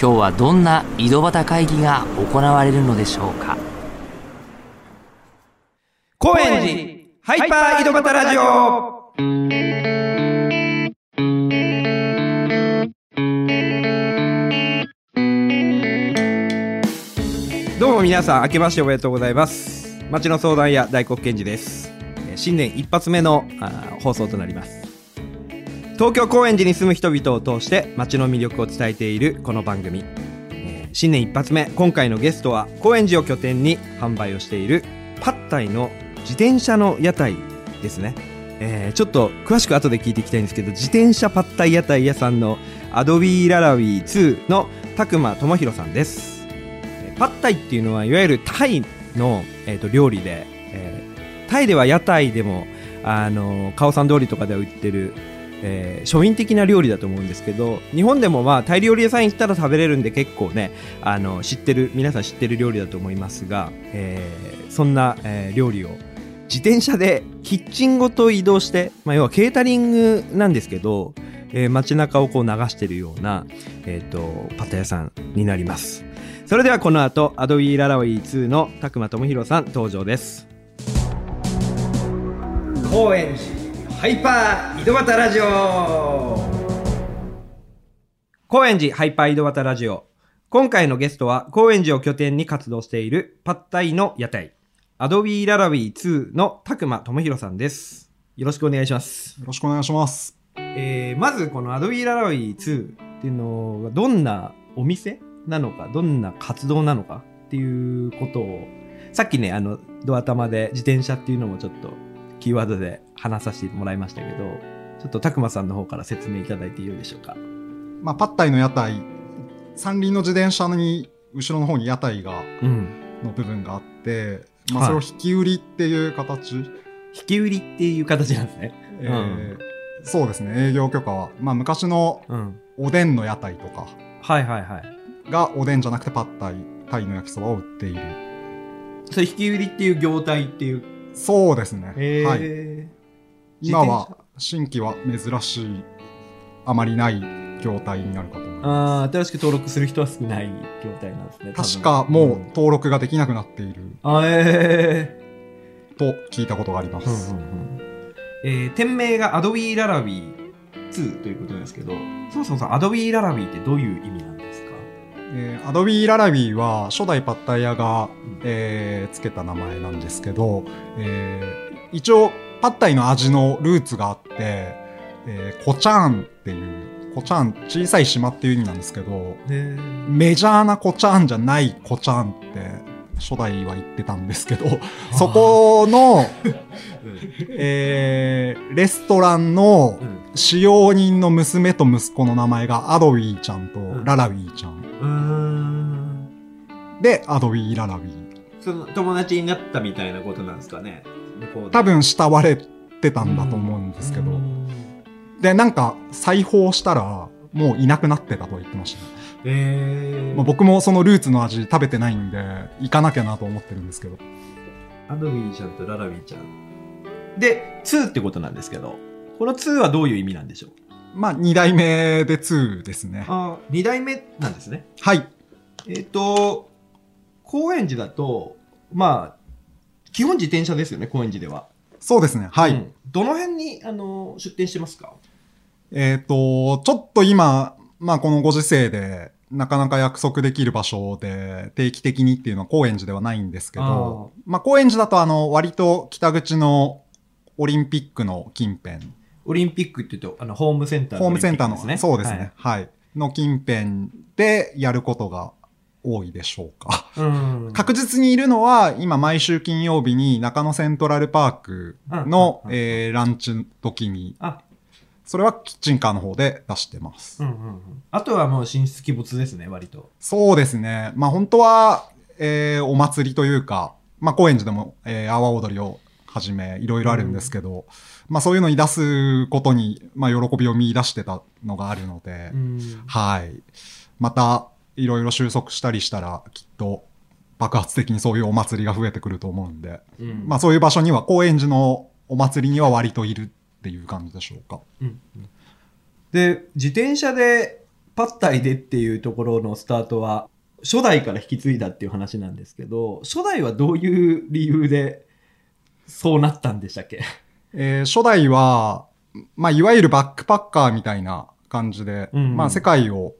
今日はどんな井戸端会議が行われるのでしょうか？高円寺ハイパー井戸端ラジオ。どうも皆さん明けましておめでとうございます。町の相談屋大黒賢治です。え新年一発目のあー放送となります。東京高円寺に住む人々を通して街の魅力を伝えているこの番組、新年一発目今回のゲストは高円寺を拠点に販売をしているパッタイの自転車の屋台ですね、えーちょっと詳しく後で聞いていきたいんですけど自転車パッタイ屋台屋さんのアドビーララウィー2の拓磨智弘さんです。パッタイっていうのはいわゆるタイの、えーと料理で、えータイでは屋台でもあのカオさん通りとかでは売ってるえー庶民的な料理だと思うんですけど日本でもまあタイ料理屋さん行ったら食べれるんで結構ねあの知ってる皆さん知ってる料理だと思いますが、えーそんな、えー料理を自転車でキッチンごと移動して、まあ、要はケータリングなんですけど、えー街中をこう流してるような、えー、とパタ屋さんになります。それではこの後アドビーララウィー2の拓磨智弘さん登場です。高円寺。ハイパー井戸端ラジオ。高円寺ハイパー井戸端ラジオ。今回のゲストは高円寺を拠点に活動しているパッタイの屋台。アドビーララウィー2の拓磨智弘さんです。よろしくお願いします、よろしくお願いします。えー、まずこのアドビーララウィー2っていうのがどんなお店なのかどんな活動なのかっていうことをさっきねあのドア玉で自転車っていうのもちょっとキーワードで話させてもらいましたけどちょっと拓磨さんの方から説明いただいていいでしょうか？まあ、パッタイの屋台、三輪の自転車に、後ろの方に屋台が、うん。の部分があって、まあ、はい。それを引き売りっていう形、引き売りっていう形なんですね。えーそうですね、営業許可は、まあ、昔のうん。おでんの屋台とか。はいはいはい。がおでんじゃなくてパッタイ、タイの焼きそばを売っている。それ引き売りっていう業態っていうそうですね。へはい。ー今は、新規は珍しい、あまりない業態になるかと思いまあー新しく登録する人は少ない業態なんですね確か、もう登録ができなくなっている。あえと聞いたことがありまーす。えー店名がアドビーララビー2ということですけどそもそもさアドビーララビーってどういう意味なんですか？えー、アドビーララビーは初代パッタイ屋が、ん。えーつけた名前なんですけど、えー一応パッタイの味のルーツがあって、えーコチャーンっていう、コチャーン、小さい島っていう意味なんですけど、へメジャーなコチャーンじゃないコチャーンって初代は言ってたんですけど、そこの、えーレストランの使用人の娘と息子の名前がアドウィーちゃんとんララウィーちゃん。うんで、アドウィーララウィー。その友達になったみたいなことなんですかね多分慕われてたんだと思うんですけど。で、なんか裁縫したら、もういなくなってたと言ってましたね。えーまあ、僕もそのルーツの味食べてないんで、行かなきゃなと思ってるんですけど。アドビーちゃんとララビーちゃん。で、2ってことなんですけど、この2はどういう意味なんでしょう？まあ、二代目で2ですね。あ2代目なんですね？はい。えっ、と、高円寺だと、まあ、基本自転車ですよね、高円寺では。そうですね。はい。うんどの辺に、あの、出店してますか？えっ、と、ちょっと今、まあこのご時世で、なかなか約束できる場所で定期的にっていうのは高円寺ではないんですけど、まあ高円寺だとあの割と北口のオリンピックの近辺、オリンピックって言うと、あの、ホームセンターホームセンターの、そうですね、はい、の近辺でやることが多いでしょうか。はい。うん。確実にいるのは、今毎週金曜日に中野セントラルパークの、えーランチ時にあ、それはキッチンカーの方で出してます。うんうんうん。あとはもう神出鬼没ですね、割と。そうですね。まあ本当は、えーお祭りというか、まあ高円寺でも、えー阿波踊りをはじめ、いろいろあるんですけど、まあそういうのに出すことに、まあ喜びを見出してたのがあるので、うん。はい。また、いろいろ収束したりしたら、きっと爆発的にそういうお祭りが増えてくると思うんで、うんまあそういう場所には、高円寺のお祭りには割といるっていう感じでしょうか。うんで、自転車でパッタイでっていうところのスタートは、初代から引き継いだっていう話なんですけど、初代はどういう理由でそうなったんでしたっけ？えー初代は、まあ、いわゆるバックパッカーみたいな感じで、うんうんまあ、世界を、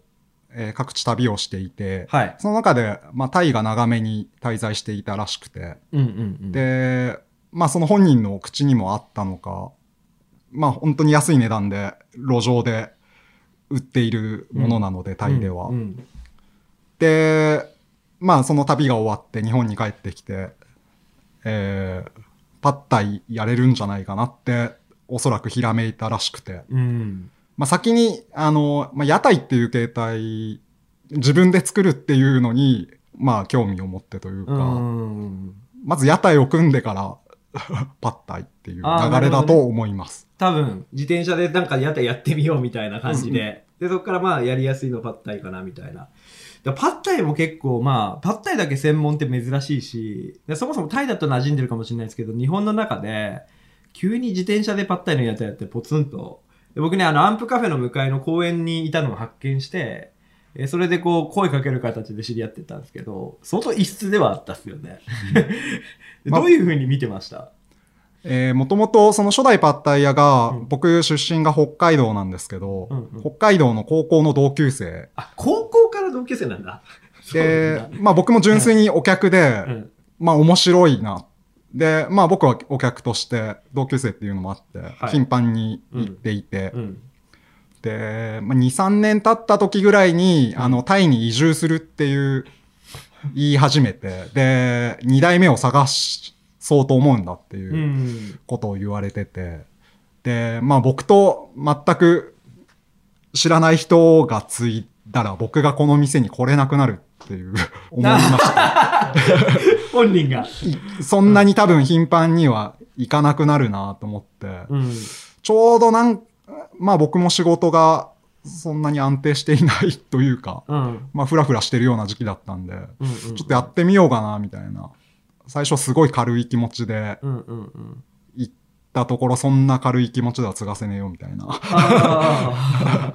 えー各地旅をしていて、はい。その中で、まあ、タイが長めに滞在していたらしくて、うんうんうん。で、まあ、その本人の口にもあったのか、まあ、本当に安い値段で、路上で売っているものなので、タイでは。うんうんで、まあ、その旅が終わって日本に帰ってきて、えーパッタイやれるんじゃないかなって、おそらくひらめいたらしくて。うん。まあ、先に、あの、まあ、屋台っていう形態、自分で作るっていうのに、まあ、興味を持ってというか、うん。まず屋台を組んでから、パッタイっていう流れだと思います。多分、自転車でなんかやったやってみようみたいな感じで、で、そこからまあやりやすいのパッタイかなみたいな。でパッタイも結構まあ、パッタイだけ専門って珍しいし、でそもそもタイだと馴染んでるかもしれないですけど、日本の中で、急に自転車でパッタイのやつやってポツンと、で僕ね、あの、アンプカフェの向かいの公園にいたのを発見して、えそれでこう、声かける形で知り合ってたんですけど、相当異質ではあったっすよね。で まあどういう風に見てました？えー、もともとその初代パッタイ屋が、うん。僕出身が北海道なんですけど、うんうん。北海道の高校の同級生。あ、高校から同級生なんだ。でまあ僕も純粋にお客で、うん。まあ面白いな。で、まあ僕はお客として同級生っていうのもあって、はい。頻繁に行っていて、うん。で、まあ、2、3年経った時ぐらいに、あの、タイに移住するっていう、言い始めて、で、2代目を探しそうと思うんだっていううんことを言われてて、で、まあ僕と全く知らない人がついたら僕がこの店に来れなくなるっていう思いました。本人が。そんなに多分頻繁には行かなくなるなと思って、うん。ちょうどなん、まあ僕も仕事がそんなに安定していないというか、うん。まあフラフラしてるような時期だったんで、うん。ちょっとやってみようかなみたいな。最初すごい軽い気持ちでうんうんうん。行ったところ、そんな軽い気持ちでは継がせねえよみたいなあ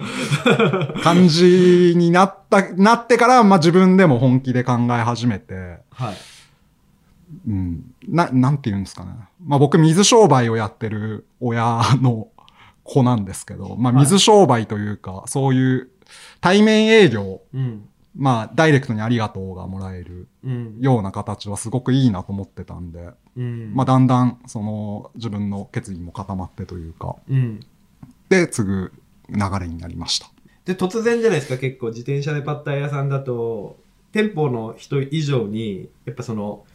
感じになった、なってから、まあ自分でも本気で考え始めて、あ。はい。うん、な、なんて言うんですかね。まあ僕水商売をやってる親の子なんですけど、まあはい水商売というか、そういう対面営業、うん。まあダイレクトにありがとうがもらえるうん。ような形はすごくいいなと思ってたんで、うん。まあだんだんその自分の決意も固まってというか、うん。で継ぐ流れになりました。で、突然じゃないですか、結構自転車でパッタイ屋さんだと、店舗の人以上に、やっぱその、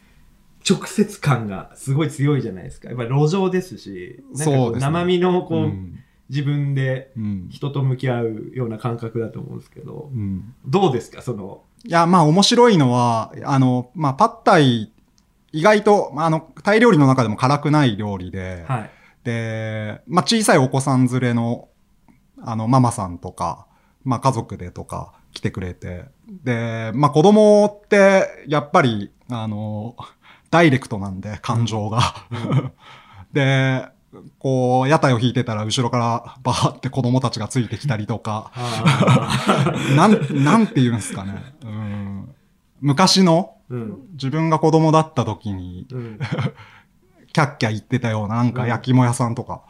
直接感がすごい強いじゃないですか。やっぱり路上ですし、なんか生身のこう、うん自分でうん。人と向き合うような感覚だと思うんですけど、うん。どうですか、その、いや、まあ面白いのは、あの、まあパッタイ、意外と、まああの、タイ料理の中でも辛くない料理で、はい。で、まあ小さいお子さん連れの、あの、ママさんとか、まあ家族でとか来てくれて、で、まあ子供って、やっぱり、あの、ダイレクトなんで、感情が。で、こう、屋台を引いてたら後ろからバーって子供たちがついてきたりとか、あなん、なんて言うんですかね。うん、昔のーうん。自分が子供だった時に、うん。キャッキャ言ってたような、なんか焼き芋屋さんとか、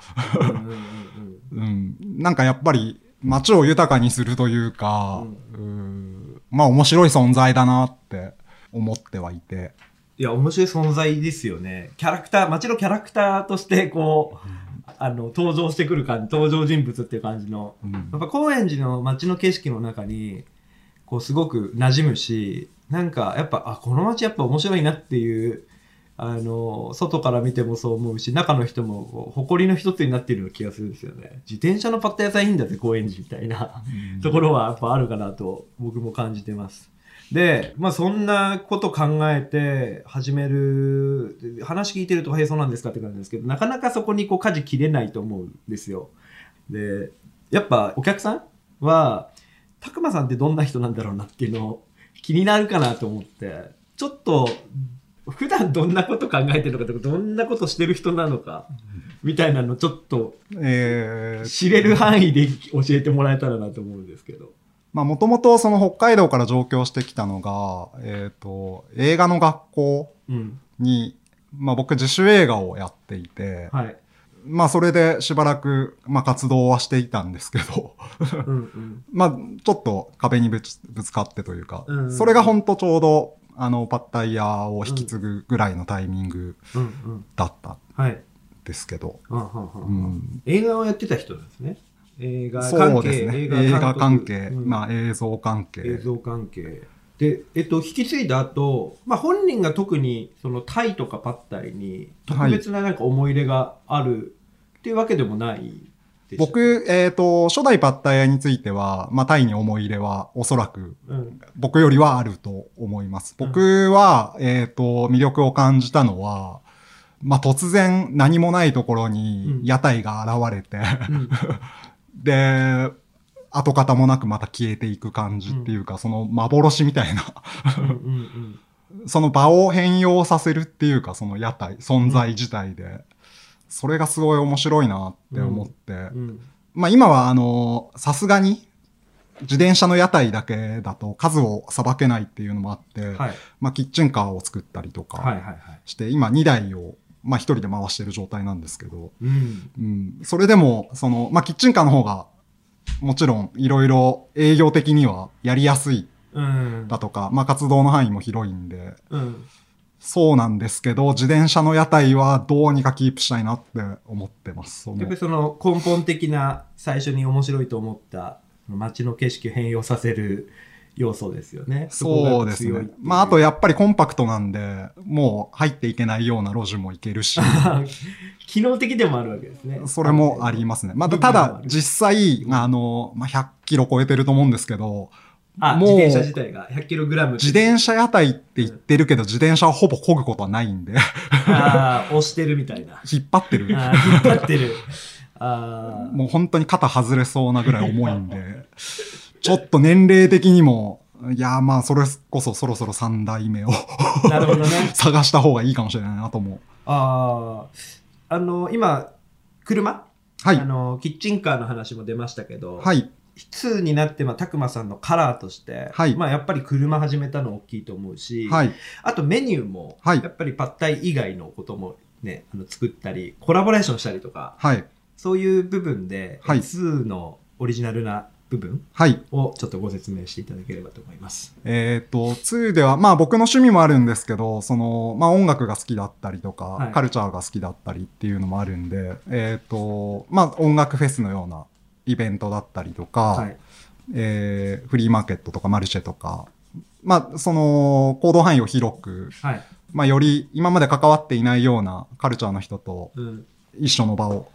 うん、なんかやっぱり街を豊かにするというか、うん。まあ面白い存在だなって思ってはいて、いや、面白い存在ですよね。キャラクター、街のキャラクターとして、こう、あの、登場してくる感じ、登場人物っていう感じの、うんやっぱ高円寺の街の景色の中に、こう、すごく馴染むし、なんか、やっぱ、あ、この街やっぱ面白いなっていうあの、外から見てもそう思うし、中の人も誇りの一つになっているような気がするんですよね。自転車のパッタ屋さんいいんだぜ、高円寺みたいなところはやっぱあるかなと僕も感じてます。で、まあそんなこと考えて始める、話聞いてると、へえ、そうなんですかって感じですけど、なかなかそこにこう舵切れないと思うんですよ。で、やっぱお客さんは、たくまさんってどんな人なんだろうなっていうのを気になるかなと思って、ちょっと、普段どんなこと考えてるのかとか、どんなことしてる人なのか、みたいなのちょっとえー、知れる範囲で教えてもらえたらなと思うんですけど。まあもともとその北海道から上京してきたのが、えっ、と、映画の学校うん。に、まあ僕自主映画をやっていて、はい。まあそれでしばらく、まあ活動はしていたんですけど、うんうん。まあちょっと壁にぶつぶつかってというか、うんそれがほんとちょうど、あの、パッタイヤを引き継ぐぐらいのタイミングうんうん。だったんはい。ですけど、うんうんうんううんん、映画をやってた人なんですね。映画そ関係、ね。映監画督関係、うんまあ映像関係。映像関係。で、えっと、引き継いだ後、まあ、本人が特に、その、タイとかパッタイに、特別ななんか思い入れがあるっていうわけでもないでしょ僕、えっ、と、初代パッタイヤについては、まあ、タイに思い入れはおそらくうん。僕よりはあると思います。うん僕は、えっ、と、魅力を感じたのは、まあ、突然何もないところにうん屋台が現れて、うん。で、跡形もなくまた消えていく感じっていうか、その幻みたいな、うんうん その場を変容させるっていうか、その屋台、存在自体で、それがすごい面白いなって思って、うん。うん。まあ今はあの、さすがに自転車の屋台だけだと数をさばけないっていうのもあって、はい。まあキッチンカーを作ったりとかはいはいはい。して、今2台をまあ一人で回してる状態なんですけど、うん。うん、それでも、その、まあキッチンカーの方がもちろんいろいろ営業的にはやりやすいうん。だとか、まあ活動の範囲も広いんで、うん。そうなんですけど、自転車の屋台はどうにかキープしたいなって思ってます。やっぱりその根本的な最初に面白いと思った街の景色を変容させる要素ですよね。そうですね。まあ、あとやっぱりコンパクトなんで、もう入っていけないような路地も行けるし、機能的でもあるわけですね。それもありますね。まあ、ただ実際、あの、まあ、100キロ超えてると思うんですけど、あ、もう自転車自体が 100kg。自転車屋台って言ってるけど、自転車はほぼ漕ぐことはないんで、ああ、押してるみたいな。引っ張ってる。引っ張ってる。ああ。もう本当に肩外れそうなぐらい重いんで、ちょっと年齢的にも、いや、まあ、それこそそろそろ3代目を なるほどね。探した方がいいかもしれないなと思う。ああ。あの、今、車？はいあ。の、キッチンカーの話も出ましたけど、はい。2になって、まあ、たくまさんのカラーとして、はいまあ、やっぱり車始めたの大きいと思うし、はい。あとメニューも、はいやっぱりパッタイ以外のこともね、あの作ったり、コラボレーションしたりとか、はい。そういう部分で、はい2のオリジナルな部分はい。をちょっとご説明していただければと思います。えっ、と、2では、まあ僕の趣味もあるんですけど、その、まあ音楽が好きだったりとか、はいカルチャーが好きだったりっていうのもあるんで、えっ、と、まあ音楽フェスのようなイベントだったりとか、はい。えーフリーマーケットとかマルシェとか、まあその行動範囲を広く、はい。まあより今まで関わっていないようなカルチャーの人とうん。一緒の場を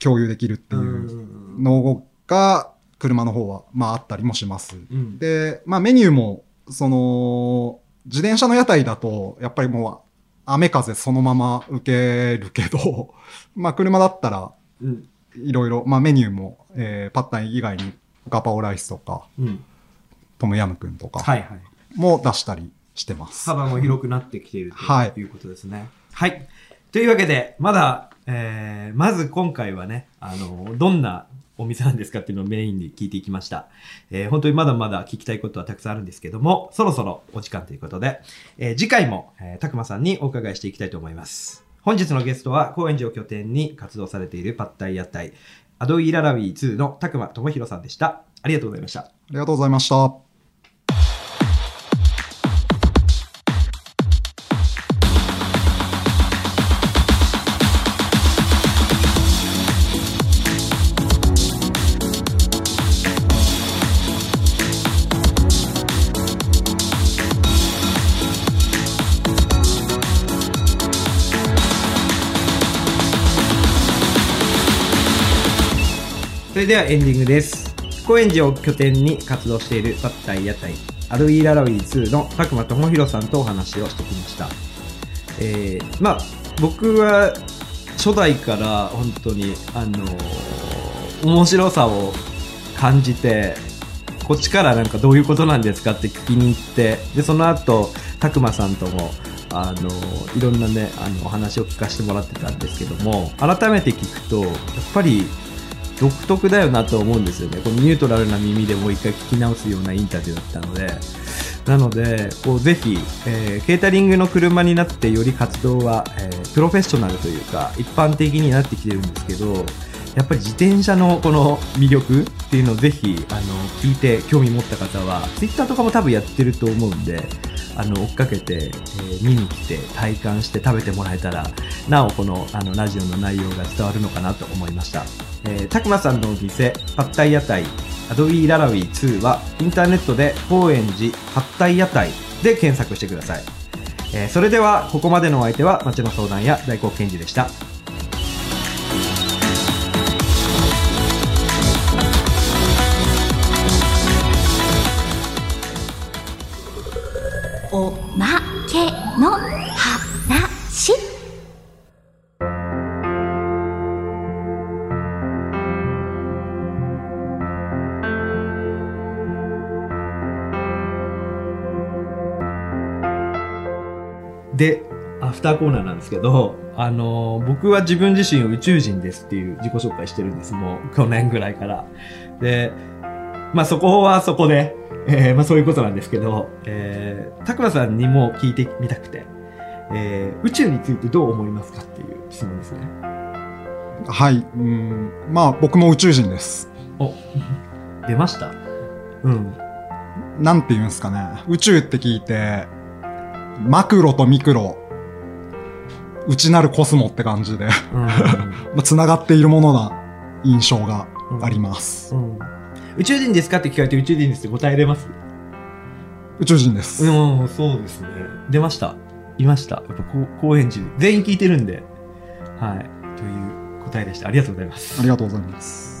共有できるっていううんのが、車の方は、まああったりもします。うん。で、まあメニューも、その、自転車の屋台だと、やっぱりもう、雨風そのまま受けるけど、まあ車だったら、うん。いろいろ、まあメニューも、えーパッタイ以外にガパオライスとか、うん。トムヤムクンとかはいはい。も出したりしてます。幅も広くなってきているはいということですね。はい。というわけで、まだ、えー、まず今回はね、あの、どんなお店なんですかっていうのをメインに聞いていきました。えー、本当にまだまだ聞きたいことはたくさんあるんですけども、そろそろお時間ということで、えー次回も、えー、たくまさんにお伺いしていきたいと思います。本日のゲストは、高円寺を拠点に活動されているパッタイ屋台、アドイララビー2のたくま智弘さんでした。ありがとうございました。ありがとうございました。れではエンディングです。高円寺を拠点に活動しているパッタイ屋台アルイーララウィー2の拓磨智弘さんとお話をしてきました。えー、まあ僕は初代から本当にあのー面白さを感じてこっちからなんかどういうことなんですかって聞きに行ってでその後拓磨さんともあのいろんなねあのお話を聞かせてもらってたんですけども改めて聞くとやっぱり独特だよなと思うんですよね。このニュートラルな耳でもう一回聞き直すようなインタビューだったので。なのでこうぜひ、えーケータリングの車になってより活動は、えープロフェッショナルというか一般的になってきてるんですけどやっぱり自転車のこの魅力っていうのをぜひあの聞いて興味持った方は Twitter とかも多分やってると思うんであの追っかけて、えー見に来て体感して食べてもらえたらなおこのあのラジオの内容が伝わるのかなと思いました、えー、たくまさんのお店パッタイ屋台アドウィーララウィー2はインターネットで高円寺パッタイ屋台で検索してください、えーそれではここまでのお相手は町の相談や大黒賢治でした。コーナーなんですけど、あの、僕は自分自身を宇宙人ですっていう自己紹介してるんです、もう去年ぐらいから。で、まあそこはそこで、えー、まあそういうことなんですけど、えー、拓馬さんにも聞いてみたくて、えー、宇宙についてどう思いますかっていう質問ですね。はい、うん、まあ僕も宇宙人です。お、出ました？うん。なんて言うんですかね。宇宙って聞いて、マクロとミクロ内なるコスモって感じで、うん まあ繋がっているものな印象があります。うん宇宙人ですかって聞かれて宇宙人ですって答えれます？宇宙人です。うん、そうですね。出ました。いました。やっぱこう高円寺。全員聞いてるんで。はい。という答えでした。ありがとうございます。ありがとうございます。